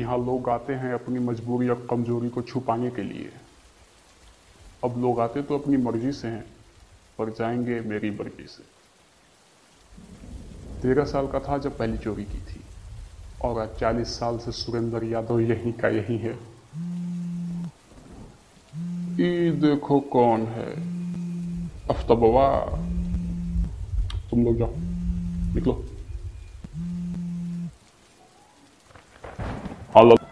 यहाँ लोग आते हैं अपनी मजबूरी और कमज़ोरी को छुपाने के लिए। अब लोग आते तो अपनी मर्ज़ी से हैं, पर जाएँगे मेरी मर्ज़ी से। तेरह साल का था जब पहली चोरी की थी, और आज चालीस साल से सुरेंद्र यादव यहीं का यहीं है। ये देखो कौन है। अफ्ताबवा तुम लोग जाओ, निकलो। हाँ लल्ला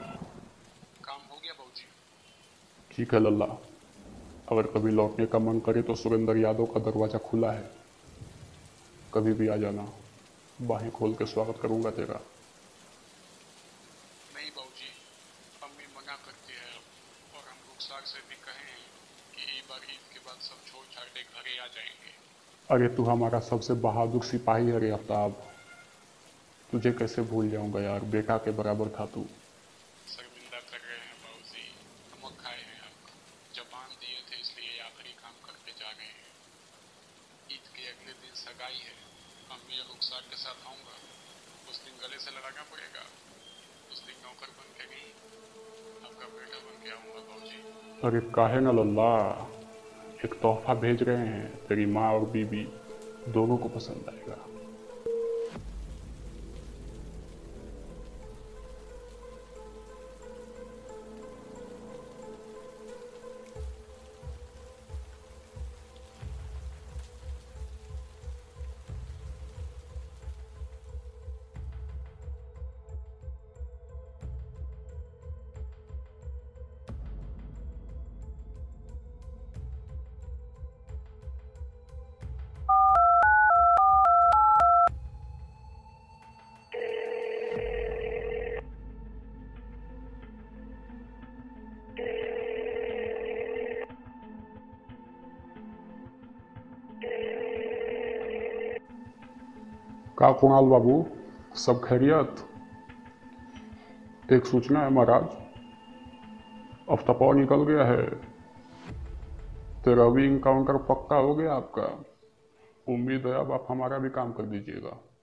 काम हो गया बाबूजी। ठीक है लल्ला। अगर कभी लौटने का मन करे तो सुरेंद्र यादव का दरवाज़ा खुला है। कभी भी आ जाना। बाहें खोल के स्वागत करूँगा तेरा। नहीं बाबूजी अम्मी मना करती है और हम रुखसार से भी कहे कि बार ईद के बाद सब छोड़ छाड़ के घरे आ जाएँगे। अरे तू हमारा सबसे बहादुर सिपाही है रे आफ्ताब तुझे कैसे भूल जाऊँगा यार? बेटा के बराबर था तू शर्मिंदा कर रहे हैं बाबूजी नमक खाए हैं अब जबान दिए थे इसलिए आखिरी काम करके जा रहे के अगले दिन सगाई है। अम्मी रुखसार के साथ आऊँगा। उस दिन गले से लगाना पड़ेगा। उस दिन नौकर बन के नहीं आपका बेटा बन के आऊँगा बाबूजी। अरे काहे न लल्ला, एक तोहफा भेज रहे हैं, तेरी माँ और बीबी दोनों को पसंद आएगा। का कुणाल बाबू, सब खैरियत। एक सूचना है महाराज अफ्तापा निकल गया है। तेरा भी इनकाउंटर पक्का हो गया आपका। उम्मीद है अब आप हमारा भी काम कर दीजिएगा।